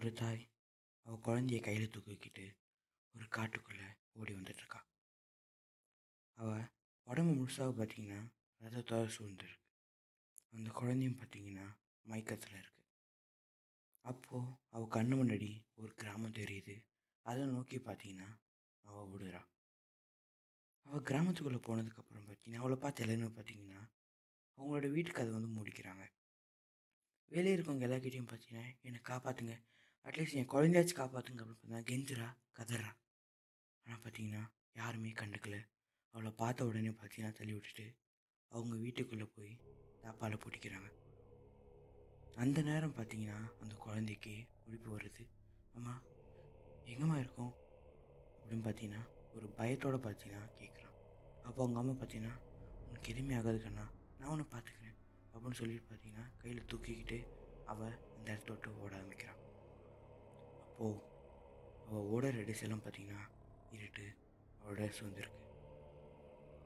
ஒரு தாய் அவள் குழந்தைய கையில் தூக்கிக்கிட்டு ஒரு காட்டுக்குள்ளே ஓடி வந்துட்டுருக்கா அவள் உடம்பு முழுசாக பார்த்தீங்கன்னா ரத்தத்தோட சூழ்ந்துருக்கு. அந்த குழந்தையும் பார்த்தீங்கன்னா மயக்கத்தில் இருக்குது அப்போது அவள் கண்ணு முன்னாடி ஒரு கிராமம் தெரியுது. அதை நோக்கி பார்த்தீங்கன்னா அவள் விடுறா அவள் கிராமத்துக்குள்ளே போனதுக்கப்புறம் பார்த்தீங்கன்னா அவளை பார்த்து எல்லாருமே பார்த்தீங்கன்னா அவங்களோட வீட்டுக்கு அதை வந்து மூடிக்கிறாங்க. வெளியே இருக்கவங்க எல்லாக்கிட்டையும் பார்த்தீங்கன்னா என்னை காப்பாற்றுங்க அட்லீஸ்ட் என் குழந்தையாச்சும் காப்பாற்றுங்க அப்படின்னு பார்த்தீங்கன்னா கெஞ்சுறா கதறா. ஆனால் பார்த்தீங்கன்னா யாருமே கண்டுக்கல. அவளை பார்த்த உடனே பார்த்தீங்கன்னா தள்ளி விட்டுட்டு அவங்க வீட்டுக்குள்ளே போய் தாப்பால் பிடிக்கிறாங்க அந்த நேரம் பார்த்தீங்கன்னா அந்த குழந்தைக்கு ஒழிப்பு வருது. அம்மா எங்கம்மா இருக்கும்? அப்படின்னு பார்த்தீங்கன்னா ஒரு பயத்தோடு பார்த்தீங்கன்னா கேட்குறான் அப்போ அவங்க அம்மா பார்த்தீங்கன்னா உனக்கு எதுவுமே ஆகாது கண்ணா. நான் உன்னை பார்த்துக்கிறேன் அப்படின்னு சொல்லிட்டு பார்த்தீங்கன்னா கையில் தூக்கிக்கிட்டு அவள் அந்த இடத்த விட்டு ஓட அப்போது அவள் ஓட ரெடிசெல்லாம் எல்லாம் பார்த்தீங்கன்னா இருட்டு அவளோட சூழ்ந்திருக்கு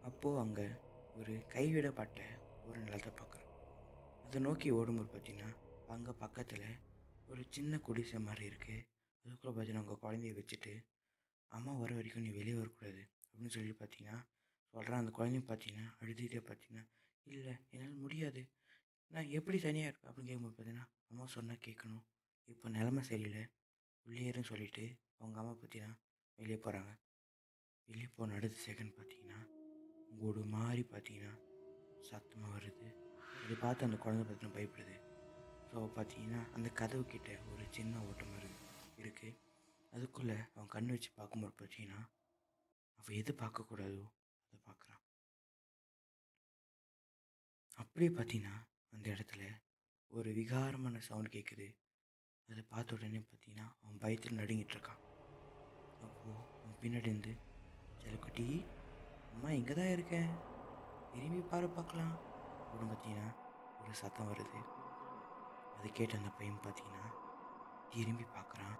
அப்போது அங்கே ஒரு கைவிடப்பட்ட ஒரு நிலத்தை பார்க்குறோம் அதை நோக்கி ஓடும்போது பார்த்தீங்கன்னா அங்கே பக்கத்தில் ஒரு சின்ன குடிசை மாதிரி இருக்குது அதுக்குள்ளே பார்த்தீங்கன்னா உங்கள் குழந்தைய வச்சுட்டு அம்மா வர வரைக்கும் நீ வெளியே வரக்கூடாது. அப்படின்னு சொல்லி பார்த்தீங்கன்னா சொல்கிறேன் அந்த குழந்தைய பார்த்தீங்கன்னா அழுதுகிட்டே பார்த்தீங்கன்னா இல்லை என்னால் முடியாது. நான் எப்படி தனியாக இருக்கேன் அப்படின்னு கேட்கும்போது பார்த்தீங்கன்னா அம்மா சொன்னால் கேட்கணும் இப்போ நிலமை சரியில்லை. உள்ளேருன்னு சொல்லிட்டு அவங்க அம்மா பார்த்தீங்கன்னா வெளியே போகிறாங்க வெளியே போன அடுத்த செகண்ட் பார்த்தீங்கன்னா கூடு மாதிரி பார்த்தீங்கன்னா சத்தமாக வருது. அதை பார்த்து அந்த குழந்தை பார்த்தீங்கன்னா பயப்படுது. ஸோ பார்த்தீங்கன்னா அந்த கதவு கிட்ட ஒரு சின்ன ஓட்டம் வருது இருக்குது அதுக்குள்ளே அவன் கண் வச்சு பார்க்கும்போது பார்த்தீங்கன்னா அவள் எது பார்க்கக்கூடாதோ அதை பார்க்குறான் அப்படியே பார்த்தீங்கன்னா அந்த இடத்துல ஒரு விகாரமான சவுண்ட் கேட்குது அதை பார்த்த உடனே பார்த்தீங்கன்னா அவன் பயத்தில் நடுங்கிட்டு இருக்கான். அப்போது அவன் பின்னாடி இருந்து செல்லக்குட்டி அம்மா இங்கே தான் இருக்கேன் திரும்பி பாரு பார்க்கலாம். அப்படின்னு பார்த்தீங்கன்னா ஒரு சத்தம் வருது. அது கேட்ட அந்த பையன் பார்த்தீங்கன்னா திரும்பி பார்க்குறான்.